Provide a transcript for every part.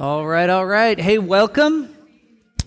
All right, all right. Hey, welcome.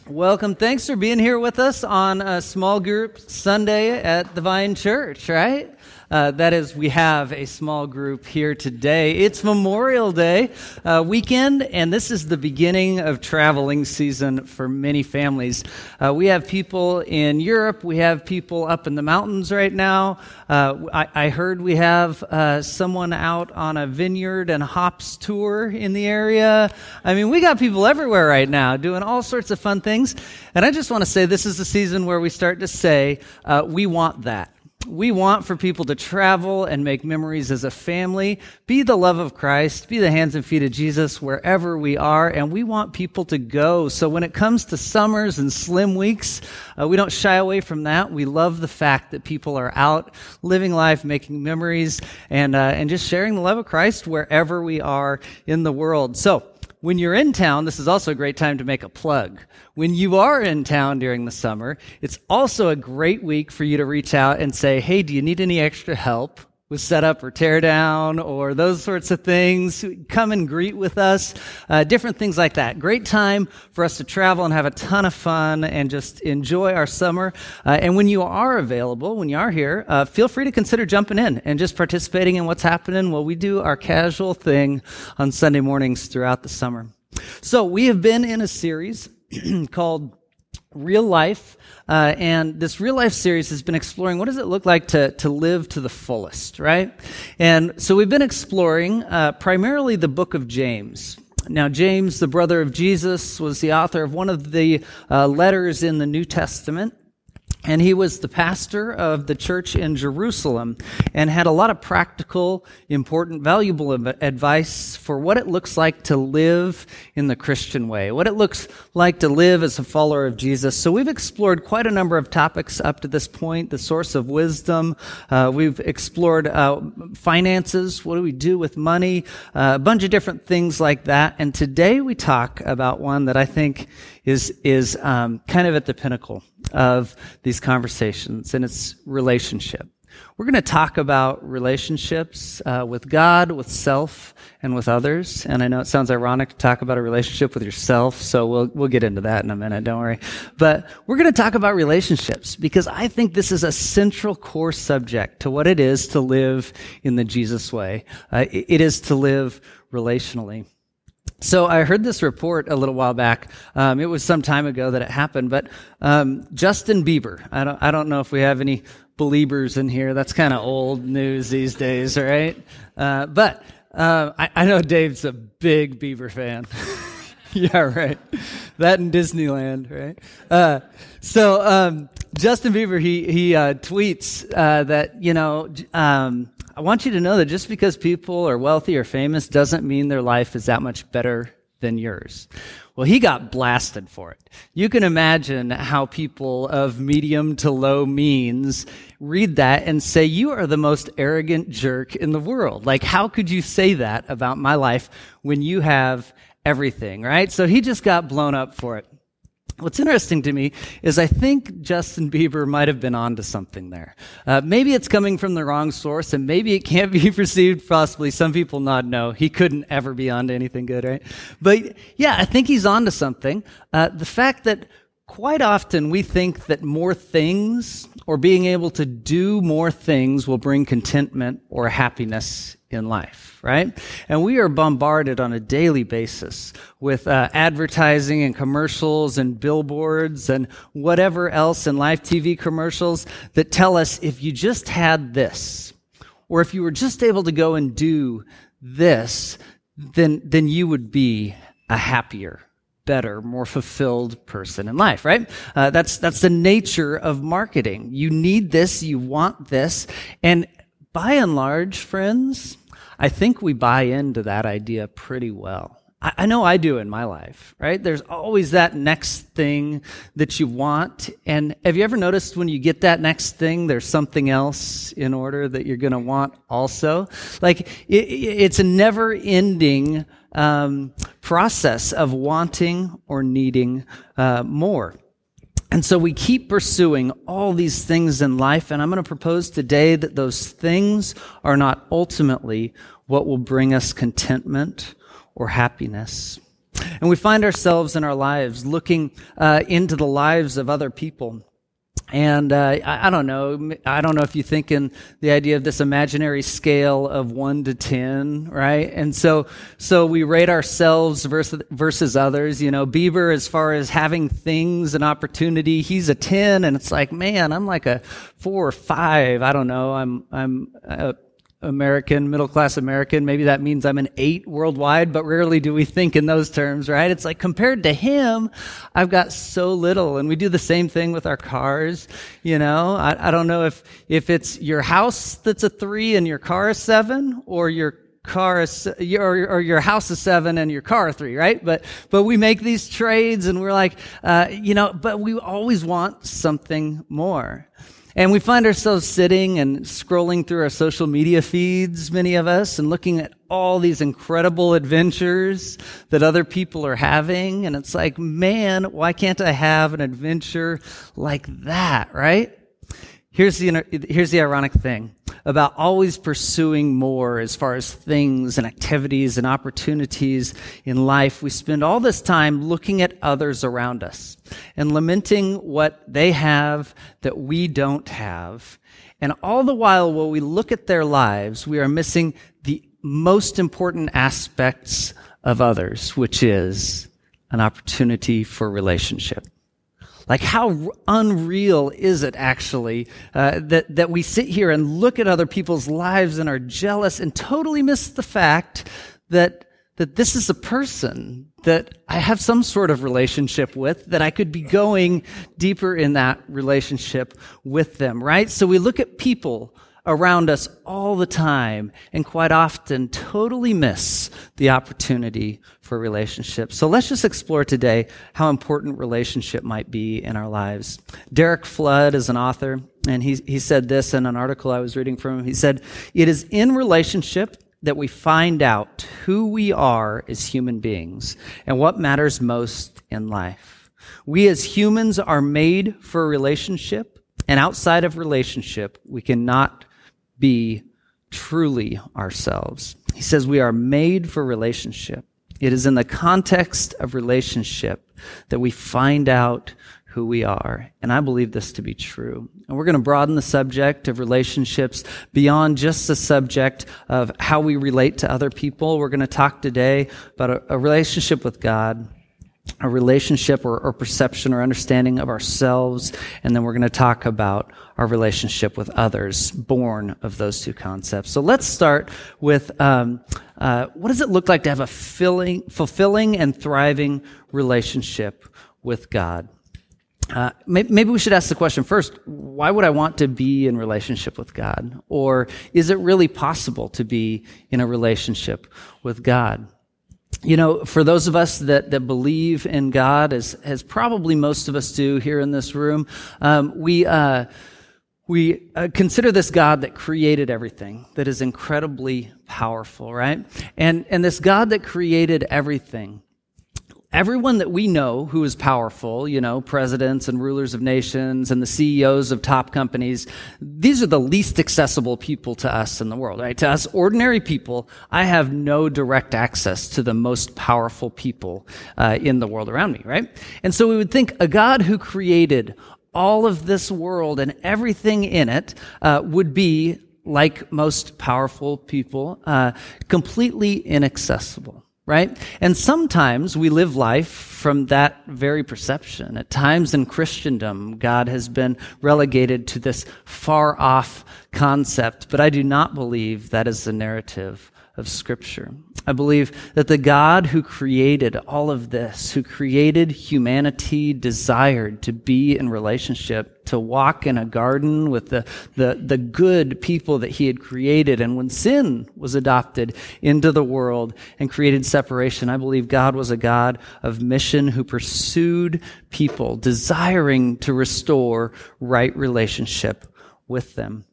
Welcome. Thanks for being here with us on a small group Sunday at the Vine Church, right? Uh, that is, we have a small group here today. It's Memorial Day uh, weekend, and this is the beginning of traveling season for many families. Uh, we have people in Europe, we have people up in the mountains right now. Uh, I, I, heard we have uh, someone out on a vineyard and hops tour in the area. I mean, we got people everywhere right now doing all sorts of fun things. And I just want to say this is the season where we start to say, uh, we want that we want for people to travel and make memories as a family, be the love of Christ, be the hands and feet of Jesus wherever we are, and we want people to go. So when it comes to summers and slim weeks, uh, we don't shy away from that. We love the fact that people are out living life, making memories, and, uh, and just sharing the love of Christ wherever we are in the world. So, when you're in town, this is also a great time to make a plug. When you are in town during the summer, it's also a great week for you to reach out and say, Hey, do you need any extra help? With setup or tear down or those sorts of things. Come and greet with us. Uh, different things like that. Great time for us to travel and have a ton of fun and just enjoy our summer. Uh, and when you are available, when you are here, uh, feel free to consider jumping in and just participating in what's happening while we do our casual thing on Sunday mornings throughout the summer. So we have been in a series called real life uh, and this real life series has been exploring what does it look like to, to live to the fullest right? And so we've been exploring uh, primarily the book of james. Now james the brother of jesus was the author of one of the uh, letters in the new testament and he was the pastor of the church in Jerusalem and had a lot of practical, important, valuable advice for what it looks like to live in the Christian way, what it looks like to live as a follower of Jesus. So we've explored quite a number of topics up to this point, the source of wisdom. Uh, we've explored uh, finances. What do we do with money? Uh, a bunch of different things like that. And today we talk about one that I think is, is um, kind of at the pinnacle of these conversations, and it's relationship. We're going to talk about relationships uh, with God, with self, and with others. And I know it sounds ironic to talk about a relationship with yourself, so we'll we'll get into that in a minute. Don't worry. But we're going to talk about relationships because I think this is a central core subject to what it is to live in the Jesus way. Uh, it is to live relationally. So I heard this report a little while back. Um, it was some time ago that it happened, but um, Justin Bieber. I don't. I don't know if we have any Beliebers in here. That's kind of old news these days, right? Uh, but uh, I, I, know Dave's a big Bieber fan. yeah, right. That in Disneyland, right? Uh, so um, Justin Bieber, he he uh, tweets uh, that you know um, I want you to know that just because people are wealthy or famous doesn't mean their life is that much better than yours. Well, he got blasted for it. You can imagine how people of medium to low means read that and say, you are the most arrogant jerk in the world. Like, how could you say that about my life when you have everything, right? So he just got blown up for it. What's interesting to me is I think Justin Bieber might have been onto something there. Uh, maybe it's coming from the wrong source, and maybe it can't be perceived. Possibly, some people nod no. He couldn't ever be onto anything good, right? But yeah, I think he's onto something. Uh, the fact that quite often we think that more things or being able to do more things will bring contentment or happiness in life, right? And we are bombarded on a daily basis with uh, advertising and commercials and billboards and whatever else in live TV commercials that tell us if you just had this, or if you were just able to go and do this, then, then you would be a happier better, more fulfilled person in life, right? Uh, that's, that's the nature of marketing. You need this, you want this. And by and large, friends, I think we buy into that idea pretty well. I, I know I do in my life, right? There's always that next thing that you want. And have you ever noticed when you get that next thing, there's something else in order that you're going to want also? Like, it, it's a never ending um, process of wanting or needing uh, more. And so we keep pursuing all these things in life, and I'm going to propose today that those things are not ultimately what will bring us contentment or happiness. And we find ourselves in our lives looking uh, into the lives of other people. And uh, I, I, don't know. I don't know if you think in the idea of this imaginary scale of one to ten, right? And so, so we rate ourselves versus versus others. You know, Bieber, as far as having things and opportunity, he's a ten, and it's like, man, I'm like a four or five. I don't know. I'm I'm. Uh, American, middle class American. Maybe that means I'm an eight worldwide, but rarely do we think in those terms, right? It's like compared to him, I've got so little. And we do the same thing with our cars. You know, I, I don't know if, if it's your house that's a three and your car is seven or your car is, or, or your house is seven and your car three, right? But, but we make these trades and we're like, uh, you know, but we always want something more. And we find ourselves sitting and scrolling through our social media feeds, many of us, and looking at all these incredible adventures that other people are having. And it's like, man, why can't I have an adventure like that, right? Here's the, here's the ironic thing about always pursuing more as far as things and activities and opportunities in life. We spend all this time looking at others around us and lamenting what they have that we don't have. And all the while, while we look at their lives, we are missing the most important aspects of others, which is an opportunity for relationship. Like, how unreal is it actually uh, that, that we sit here and look at other people's lives and are jealous and totally miss the fact that, that this is a person that I have some sort of relationship with, that I could be going deeper in that relationship with them, right? So we look at people around us all the time and quite often totally miss the opportunity for relationships. So let's just explore today how important relationship might be in our lives. Derek Flood is an author and he, he said this in an article I was reading from him. He said, it is in relationship that we find out who we are as human beings and what matters most in life. We as humans are made for a relationship and outside of relationship, we cannot be truly ourselves. He says we are made for relationship. It is in the context of relationship that we find out who we are. And I believe this to be true. And we're going to broaden the subject of relationships beyond just the subject of how we relate to other people. We're going to talk today about a, a relationship with God a relationship or, or, perception or understanding of ourselves, and then we're going to talk about our relationship with others, born of those two concepts. So let's start with um, uh, what does it look like to have a filling, fulfilling and thriving relationship with God? Uh, maybe we should ask the question first why would I want to be in relationship with God? Or is it really possible to be in a relationship with God? You know, for those of us that, that believe in God, as, as probably most of us do here in this room, um, we, uh, we uh, consider this God that created everything, that is incredibly powerful, right? And, and this God that created everything everyone that we know who is powerful, you know, presidents and rulers of nations and the CEOs of top companies, these are the least accessible people to us in the world, right? To us ordinary people, I have no direct access to the most powerful people uh, in the world around me, right? And so we would think a God who created all of this world and everything in it uh, would be like most powerful people, uh, completely inaccessible right? And sometimes we live life from that very perception. At times in Christendom, God has been relegated to this far off concept, but I do not believe that is the narrative of Scripture. I believe that the God who created all of this, who created humanity, desired to be in relationship, to walk in a garden with the, the, the good people that he had created. And when sin was adopted into the world and created separation, I believe God was a God of mission who pursued people, desiring to restore right relationship with them.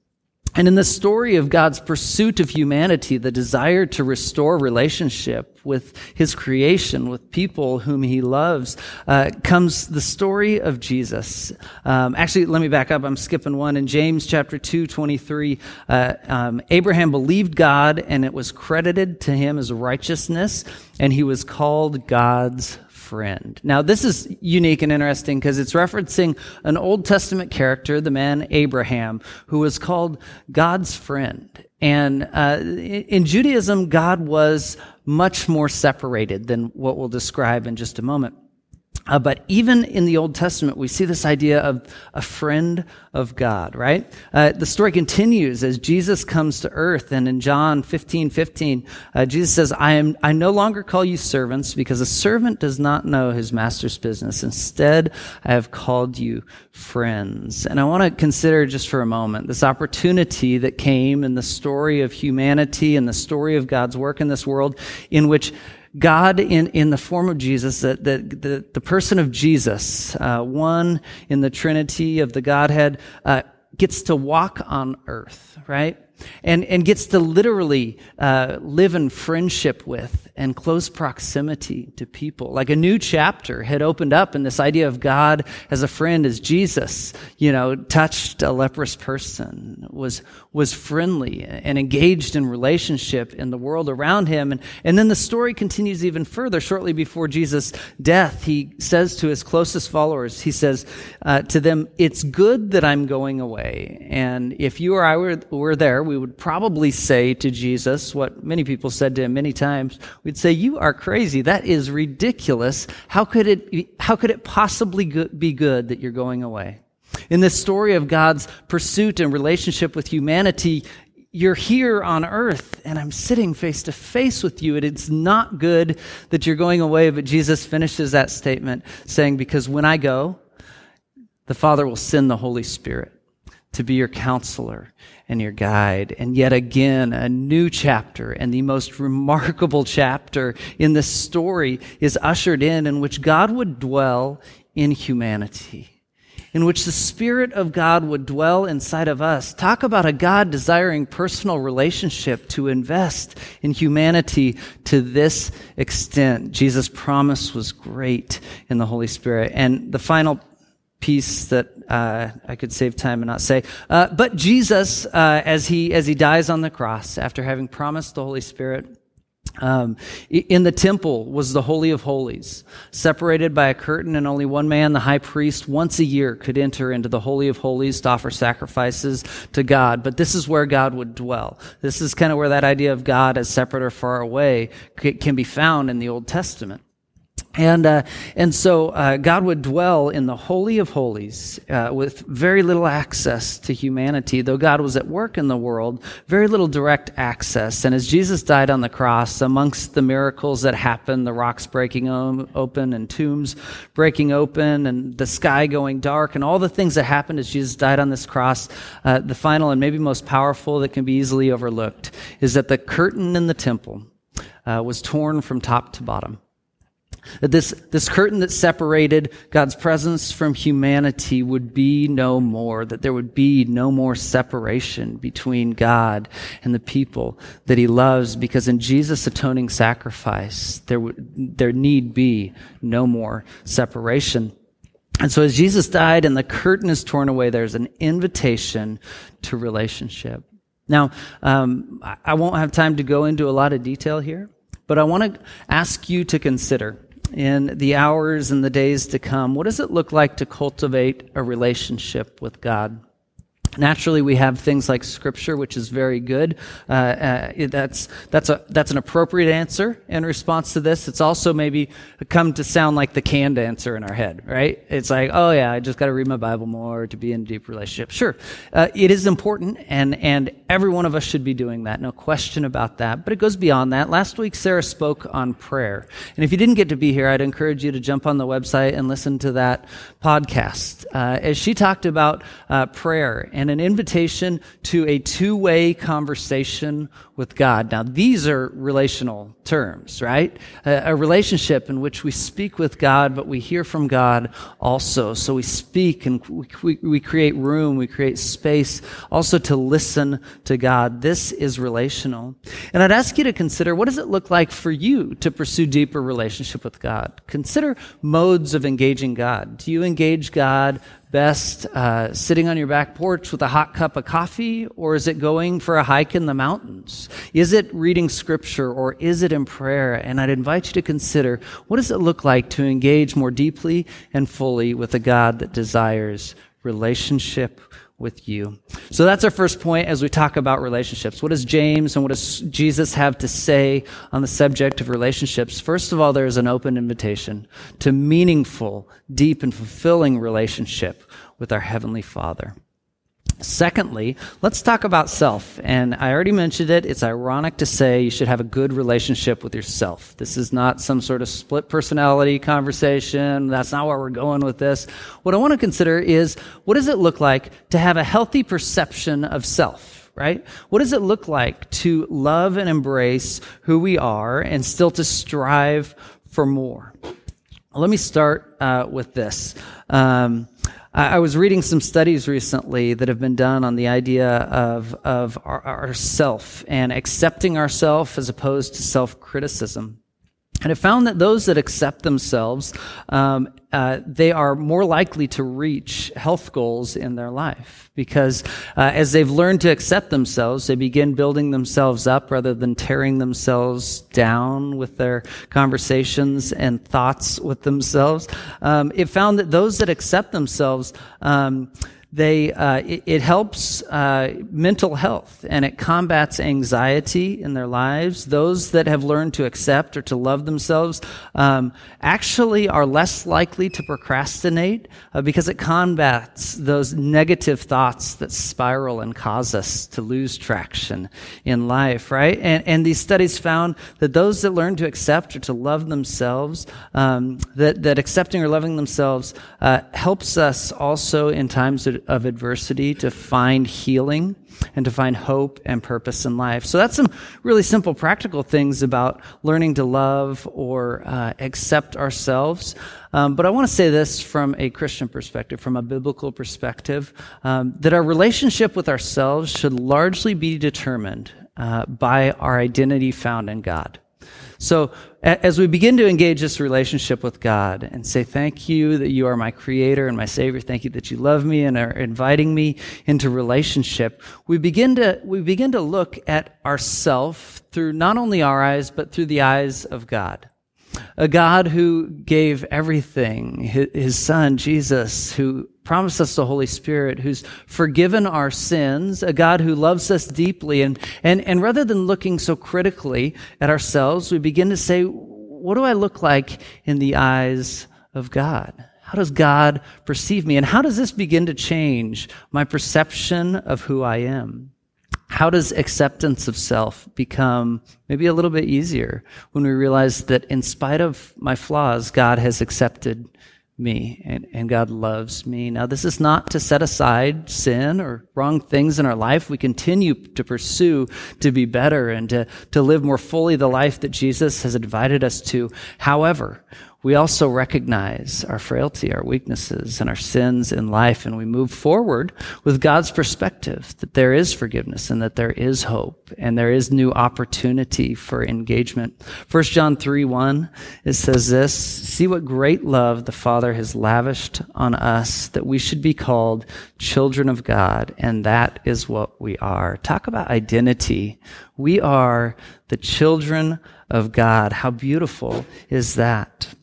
And in the story of God's pursuit of humanity, the desire to restore relationship with his creation, with people whom he loves, uh, comes the story of Jesus. Um, actually, let me back up. I'm skipping one. In James chapter 2, 23, uh, um, Abraham believed God and it was credited to him as righteousness, and he was called God's friend. Now, this is unique and interesting because it's referencing an Old Testament character, the man Abraham, who was called God's friend. And uh, in Judaism, God was much more separated than what we'll describe in just a moment. Uh, but even in the Old Testament, we see this idea of a friend of God, right? Uh, the story continues as Jesus comes to earth, and in John 15, 15, uh, Jesus says, I am, I no longer call you servants because a servant does not know his master's business. Instead, I have called you friends. And I want to consider just for a moment this opportunity that came in the story of humanity and the story of God's work in this world in which God in, in the form of Jesus, the, the, the, the person of Jesus, uh, one in the Trinity of the Godhead, uh, gets to walk on earth, right? and, and gets to literally uh, live in friendship with and close proximity to people. Like a new chapter had opened up in this idea of God as a friend, as Jesus, you know, touched a leprous person, was, was friendly and engaged in relationship in the world around him. And, and then the story continues even further. Shortly before Jesus' death, he says to his closest followers, he says uh, to them, It's good that I'm going away. And if you or I were, were there, we would probably say to Jesus what many people said to him many times. We'd say, You are crazy. That is ridiculous. How could it, how could it possibly be good that you're going away? In this story of God's pursuit and relationship with humanity, you're here on earth and I'm sitting face to face with you. And it's not good that you're going away. But Jesus finishes that statement saying, Because when I go, the Father will send the Holy Spirit to be your counselor and your guide. And yet again, a new chapter and the most remarkable chapter in this story is ushered in, in which God would dwell in humanity. In which the Spirit of God would dwell inside of us. Talk about a God desiring personal relationship to invest in humanity to this extent. Jesus' promise was great in the Holy Spirit. And the final piece that uh, I could save time and not say. Uh, but Jesus, uh, as he as he dies on the cross, after having promised the Holy Spirit. Um, in the temple was the Holy of Holies, separated by a curtain, and only one man, the high priest, once a year could enter into the Holy of Holies to offer sacrifices to God. But this is where God would dwell. This is kind of where that idea of God as separate or far away can be found in the Old Testament. And, uh, and so uh, God would dwell in the Holy of Holies uh, with very little access to humanity. Though God was at work in the world, very little direct access. And as Jesus died on the cross, amongst the miracles that happened, the rocks breaking open and tombs breaking open and the sky going dark and all the things that happened as Jesus died on this cross, uh, the final and maybe most powerful that can be easily overlooked is that the curtain in the temple uh, was torn from top to bottom. That this, this curtain that separated God's presence from humanity would be no more, that there would be no more separation between God and the people that he loves, because in Jesus' atoning sacrifice, there, would, there need be no more separation. And so as Jesus died and the curtain is torn away, there's an invitation to relationship. Now, um, I won't have time to go into a lot of detail here, but I want to ask you to consider in the hours and the days to come, what does it look like to cultivate a relationship with God? Naturally, we have things like Scripture, which is very good. Uh, uh, that's that's a that's an appropriate answer in response to this. It's also maybe come to sound like the canned answer in our head, right? It's like, oh yeah, I just got to read my Bible more to be in a deep relationship. Sure, uh, it is important, and and every one of us should be doing that, no question about that. But it goes beyond that. Last week, Sarah spoke on prayer, and if you didn't get to be here, I'd encourage you to jump on the website and listen to that podcast uh, as she talked about uh, prayer and an invitation to a two-way conversation with God. Now, these are relational terms, right? A, a, relationship in which we speak with God, but we hear from God also. So we speak and we, we, we create room, we create space also to listen to God. This is relational. And I'd ask you to consider what does it look like for you to pursue deeper relationship with God? Consider modes of engaging God. Do you engage God best uh, sitting on your back porch with a hot cup of coffee, or is it going for a hike in the mountains? Is it reading scripture, or is it in prayer? And I'd invite you to consider what does it look like to engage more deeply and fully with a God that desires relationship with you. So that's our first point as we talk about relationships. What does James and what does Jesus have to say on the subject of relationships? First of all, there is an open invitation to meaningful, deep, and fulfilling relationship with our Heavenly Father. Secondly, let's talk about self. And I already mentioned it. It's ironic to say you should have a good relationship with yourself. This is not some sort of split personality conversation. That's not where we're going with this. What I want to consider is what does it look like to have a healthy perception of self? Right? What does it look like to love and embrace who we are and still to strive for more? Let me start uh, with this. Um, I was reading some studies recently that have been done on the idea of, of our, our self and accepting ourself as opposed to self criticism. And it found that those that accept themselves, um, uh, they are more likely to reach health goals in their life because uh, as they've learned to accept themselves, they begin building themselves up rather than tearing themselves down with their conversations and thoughts with themselves. Um, it found that those that accept themselves, um, they uh, it, it, helps uh, mental health and it combats anxiety in their lives. Those that have learned to accept or to love themselves um, actually are less likely to procrastinate uh, because it combats those negative thoughts that spiral and cause us to lose traction in life. Right? And and these studies found that those that learn to accept or to love themselves, um, that that accepting or loving themselves uh, helps us also in times of of adversity to find healing and to find hope and purpose in life. So that's some really simple, practical things about learning to love or uh, accept ourselves. Um, but I want to say this from a Christian perspective, from a biblical perspective, um, that our relationship with ourselves should largely be determined uh, by our identity found in God. So as we begin to engage this relationship with God and say, thank you that you are my creator and my savior. Thank you that you love me and are inviting me into relationship. We begin to, we begin to look at ourself through not only our eyes, but through the eyes of God a God who gave everything, his son, Jesus, who promised us the Holy Spirit, who's forgiven our sins, a God who loves us deeply. And, and, and rather than looking so critically at ourselves, we begin to say, what do I look like in the eyes of God? How does God perceive me? And how does this begin to change my perception of who I am? How does acceptance of self become maybe a little bit easier when we realize that in spite of my flaws, God has accepted me and, and God loves me. Now, this is not to set aside sin or wrong things in our life. We continue to pursue to be better and to, to live more fully the life that Jesus has invited us to. However, we also recognize our frailty, our weaknesses, and our sins in life, and we move forward with God's perspective that there is forgiveness and that there is hope and there is new opportunity for engagement. 1 John 3 1, it says this See what great love the Father has lavished on us that we should be called children of God, and that is what we are. Talk about identity. We are the children of God. How beautiful is that?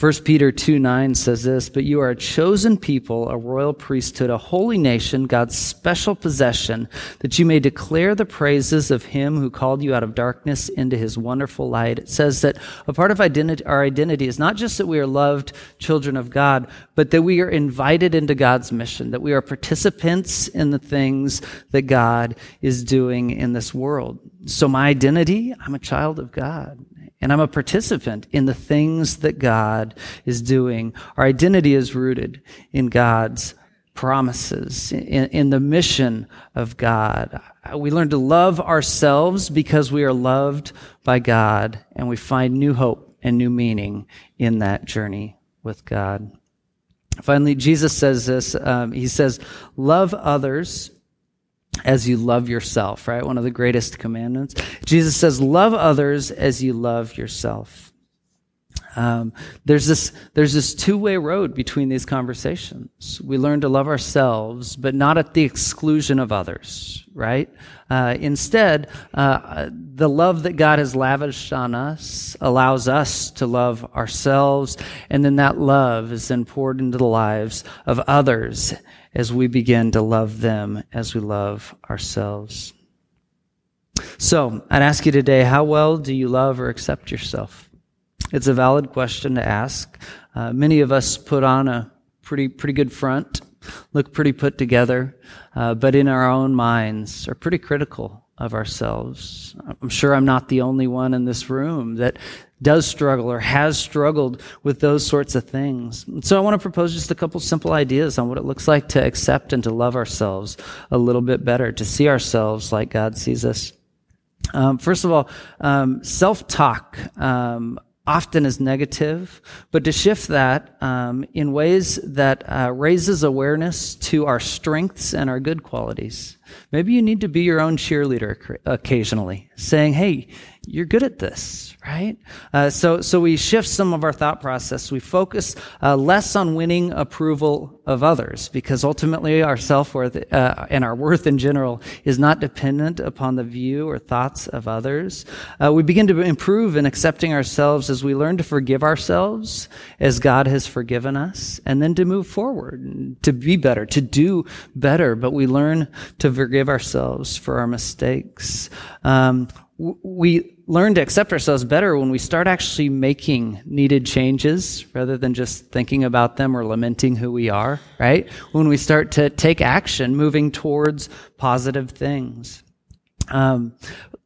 1 Peter 2 9 says this, but you are a chosen people, a royal priesthood, a holy nation, God's special possession, that you may declare the praises of him who called you out of darkness into his wonderful light. It says that a part of identity, our identity is not just that we are loved children of God, but that we are invited into God's mission, that we are participants in the things that God is doing in this world. So my identity, I'm a child of God and I'm a participant in the things that God is doing. Our identity is rooted in God's promises, in, in the mission of God. We learn to love ourselves because we are loved by God, and we find new hope and new meaning in that journey with God. Finally, Jesus says this. Um, he says, Love others as you love yourself, right? One of the greatest commandments. Jesus says, Love others as you love yourself. Um, there's this there's this two way road between these conversations. We learn to love ourselves, but not at the exclusion of others, right? Uh, instead, uh, the love that God has lavished on us allows us to love ourselves, and then that love is then poured into the lives of others as we begin to love them as we love ourselves. So, I'd ask you today, how well do you love or accept yourself? It's a valid question to ask. Uh, many of us put on a pretty pretty good front, look pretty put together, uh, but in our own minds are pretty critical of ourselves. I'm sure I'm not the only one in this room that does struggle or has struggled with those sorts of things. so I want to propose just a couple simple ideas on what it looks like to accept and to love ourselves a little bit better, to see ourselves like God sees us. Um, first of all, um, self-talk. Um, often is negative, but to shift that um, in ways that uh, raises awareness to our strengths and our good qualities. Maybe you need to be your own cheerleader occasionally, saying, "Hey, you're good at this, right? Uh, so, so we shift some of our thought process. We focus uh, less on winning approval of others because ultimately our self worth uh, and our worth in general is not dependent upon the view or thoughts of others. Uh, we begin to improve in accepting ourselves as we learn to forgive ourselves as God has forgiven us, and then to move forward, to be better, to do better. But we learn to forgive ourselves for our mistakes. Um, we learn to accept ourselves better when we start actually making needed changes rather than just thinking about them or lamenting who we are, right? When we start to take action, moving towards positive things. Um,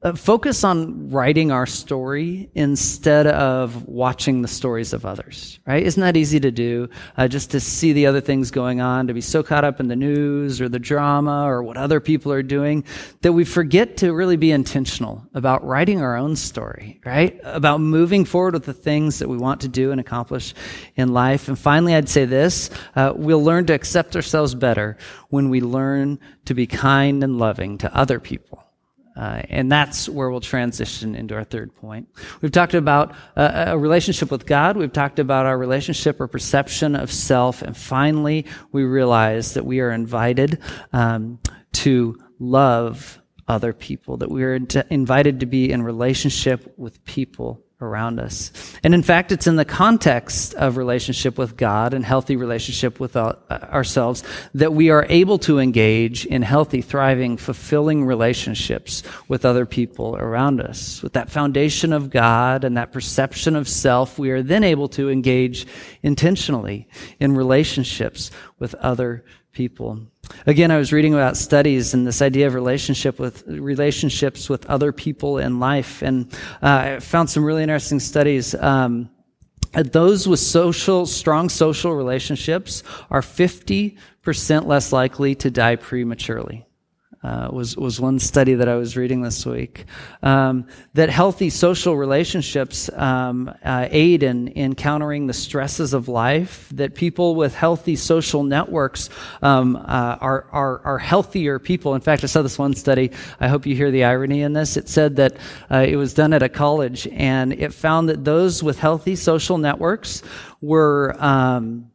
uh, focus on writing our story instead of watching the stories of others, right? Isn't that easy to do? Uh, just to see the other things going on, to be so caught up in the news or the drama or what other people are doing that we forget to really be intentional about writing our own story, right? About moving forward with the things that we want to do and accomplish in life. And finally, I'd say this uh, we'll learn to accept ourselves better when we learn to be kind and loving to other people. Uh, and that's where we'll transition into our third point. We've talked about uh, a relationship with God. We've talked about our relationship or perception of self. And finally, we realize that we are invited um, to love other people, that we are invited to be in relationship with people around us. And in fact, it's in the context of relationship with God and healthy relationship with uh, ourselves that we are able to engage in healthy, thriving, fulfilling relationships with other people around us. With that foundation of God and that perception of self, we are then able to engage intentionally in relationships with other people. Again, I was reading about studies and this idea of relationship with relationships with other people in life, and uh, I found some really interesting studies. Um, those with social, strong social relationships are 50% less likely to die prematurely uh, was was one study that I was reading this week. Um, that healthy social relationships um, uh, aid in in countering the stresses of life. That people with healthy social networks um, uh, are are are healthier people. In fact, I saw this one study. I hope you hear the irony in this. It said that uh, it was done at a college, and it found that those with healthy social networks were. Um,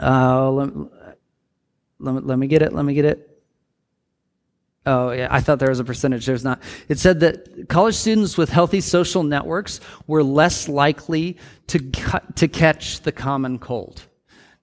uh, let, let, let me get it. Let me get it Oh, yeah. I thought there was a percentage. There's not. It said that college students with healthy social networks were less likely to, to catch the common cold.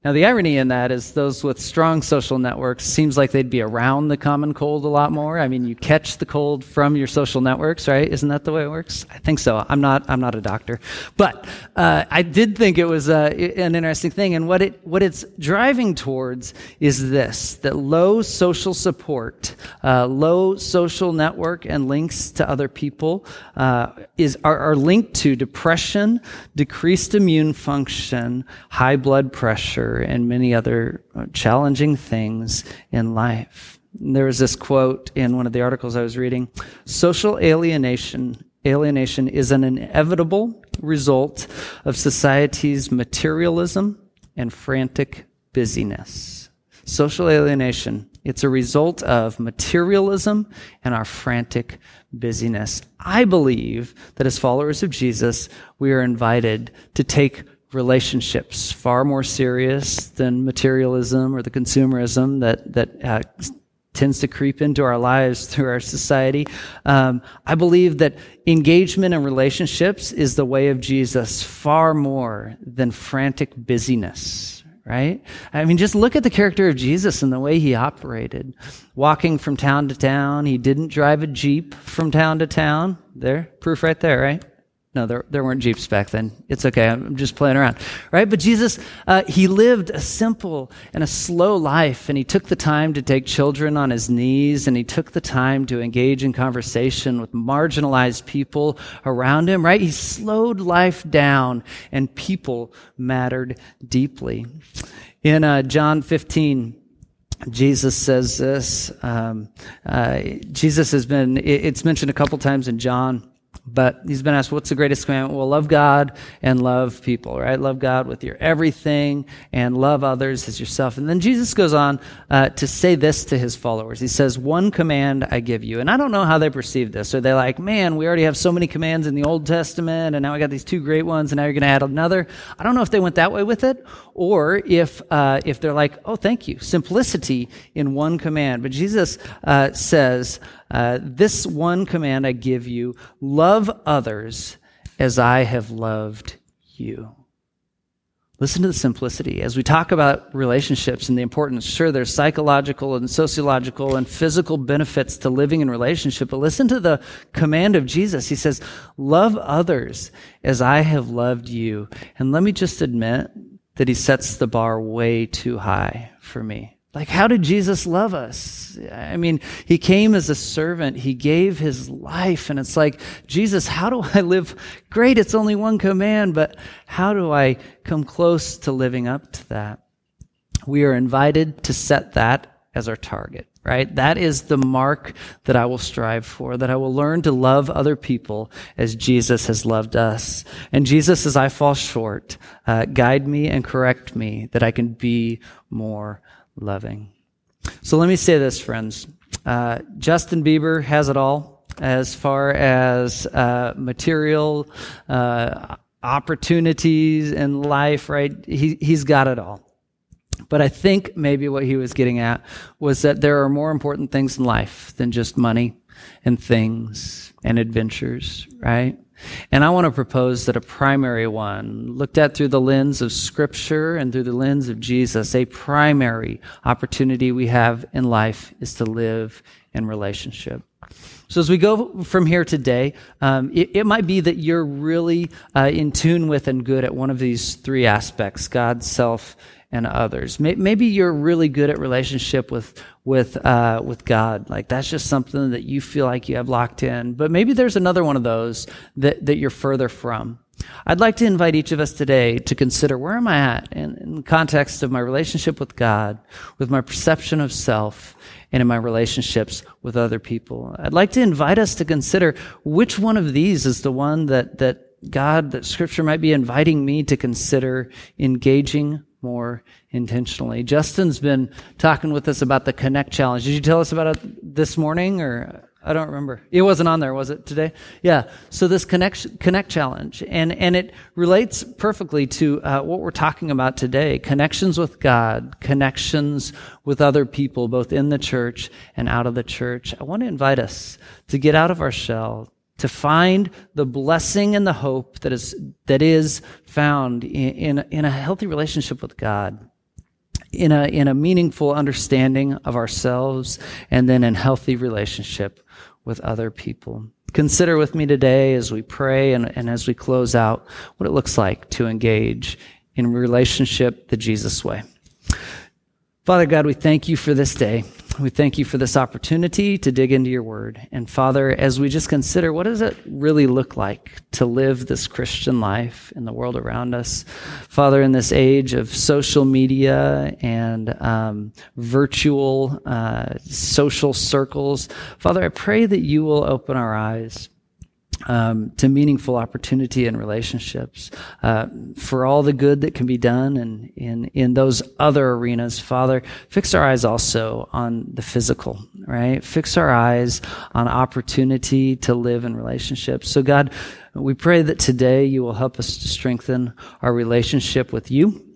Now, the irony in that is those with strong social networks seems like they'd be around the common cold a lot more. I mean, you catch the cold from your social networks, right? Isn't that the way it works? I think so. I'm not. I'm not a doctor, but uh, I did think it was uh, an interesting thing. And what it what it's driving towards is this: that low social support, uh, low social network, and links to other people uh, is are, are linked to depression, decreased immune function, high blood pressure and many other uh, challenging things in life. There was this quote in one of the articles I was reading social alienation alienation is an inevitable result of society's materialism and frantic busyness. Social alienation, it's a result of materialism and our frantic busyness. I believe that as followers of Jesus, we are invited to take relationships far more serious than materialism or the consumerism that, that uh, tends to creep into our lives through our society. Um, I believe that engagement in relationships is the way of Jesus far more than frantic busyness. Right? I mean, just look at the character of Jesus and the way he operated. Walking from town to town. He didn't drive a Jeep from town to town. There, proof right there, right? No, there, there weren't Jeeps back then. It's okay. I'm just playing around. Right? But Jesus, uh, he lived a simple and a slow life, and he took the time to take children on his knees, and he took the time to engage in conversation with marginalized people around him, right? He slowed life down, and people mattered deeply. In uh, John 15, Jesus says this. Um, uh, Jesus has been, it's mentioned a couple times in John. But he's been asked, what's the greatest commandment? Well, love God and love people, right? Love God with your everything and love others as yourself. And then Jesus goes on uh, to say this to his followers. He says, one command I give you. And I don't know how they perceive this. Are they like, man, we already have so many commands in the Old Testament and now we got these two great ones and now you're going to add another. I don't know if they went that way with it or if, uh, if they're like, oh, thank you. Simplicity in one command. But Jesus uh, says, uh, this one command I give you love others as I have loved you. Listen to the simplicity. As we talk about relationships and the importance, sure, there's psychological and sociological and physical benefits to living in relationship, but listen to the command of Jesus. He says, Love others as I have loved you. And let me just admit that he sets the bar way too high for me. Like, how did Jesus love us? I mean, he came as a servant. He gave his life. And it's like, Jesus, how do I live? Great, it's only one command, but how do I come close to living up to that? We are invited to set that as our target, right? That is the mark that I will strive for, that I will learn to love other people as Jesus has loved us. And Jesus, as I fall short, uh, guide me and correct me that I can be more loving. So let me say this, friends. Uh, Justin Bieber has it all as far as uh, material uh, opportunities in life, right? He, he's got it all. But I think maybe what he was getting at was that there are more important things in life than just money and things and adventures, right? And I want to propose that a primary one, looked at through the lens of Scripture and through the lens of Jesus, a primary opportunity we have in life is to live in relationship. So as we go from here today, um, it, it, might be that you're really uh, in tune with and good at one of these three aspects: God, self, and others. Maybe you're really good at relationship with with uh, with God. Like that's just something that you feel like you have locked in. But maybe there's another one of those that that you're further from. I'd like to invite each of us today to consider where am I at in, in the context of my relationship with God, with my perception of self, and in my relationships with other people. I'd like to invite us to consider which one of these is the one that that God, that Scripture might be inviting me to consider engaging more intentionally. Justin's been talking with us about the Connect Challenge. Did you tell us about it this morning or I don't remember. It wasn't on there, was it today? Yeah. So this Connect, Connect Challenge, and, and it relates perfectly to uh, what we're talking about today. Connections with God, connections with other people, both in the church and out of the church. I want to invite us to get out of our shell, to find the blessing and the hope that is, that is found in, in, in a healthy relationship with God, in a, in a meaningful understanding of ourselves, and then in healthy relationship with other people. Consider with me today as we pray and, and as we close out what it looks like to engage in relationship the Jesus way. Father God, we thank you for this day. We thank you for this opportunity to dig into your word. And Father, as we just consider what does it really look like to live this Christian life in the world around us? Father, in this age of social media and um, virtual uh, social circles, Father, I pray that you will open our eyes um, to meaningful opportunity and relationships, uh, for all the good that can be done and in, in those other arenas, Father, fix our eyes also on the physical, right? Fix our eyes on opportunity to live in relationships. So God, we pray that today you will help us to strengthen our relationship with you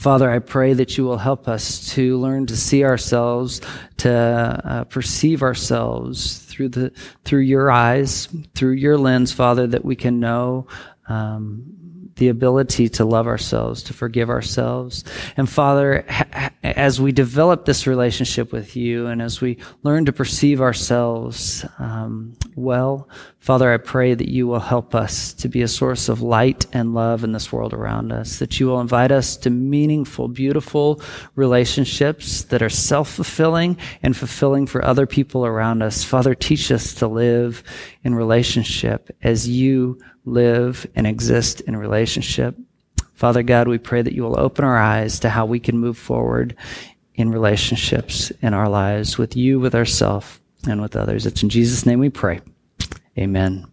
Father, I pray that you will help us to learn to see ourselves, to uh, perceive ourselves through the through your eyes, through your lens, Father, that we can know um, the ability to love ourselves, to forgive ourselves. And Father, ha- as we develop this relationship with you and as we learn to perceive ourselves um, well, Father, I pray that you will help us to be a source of light and love in this world around us, that you will invite us to meaningful, beautiful relationships that are self fulfilling and fulfilling for other people around us. Father, teach us to live in relationship as you live, and exist in relationship. Father God, we pray that you will open our eyes to how we can move forward in relationships in our lives with you, with ourselves, and with others. It's in Jesus' name we pray. Amen.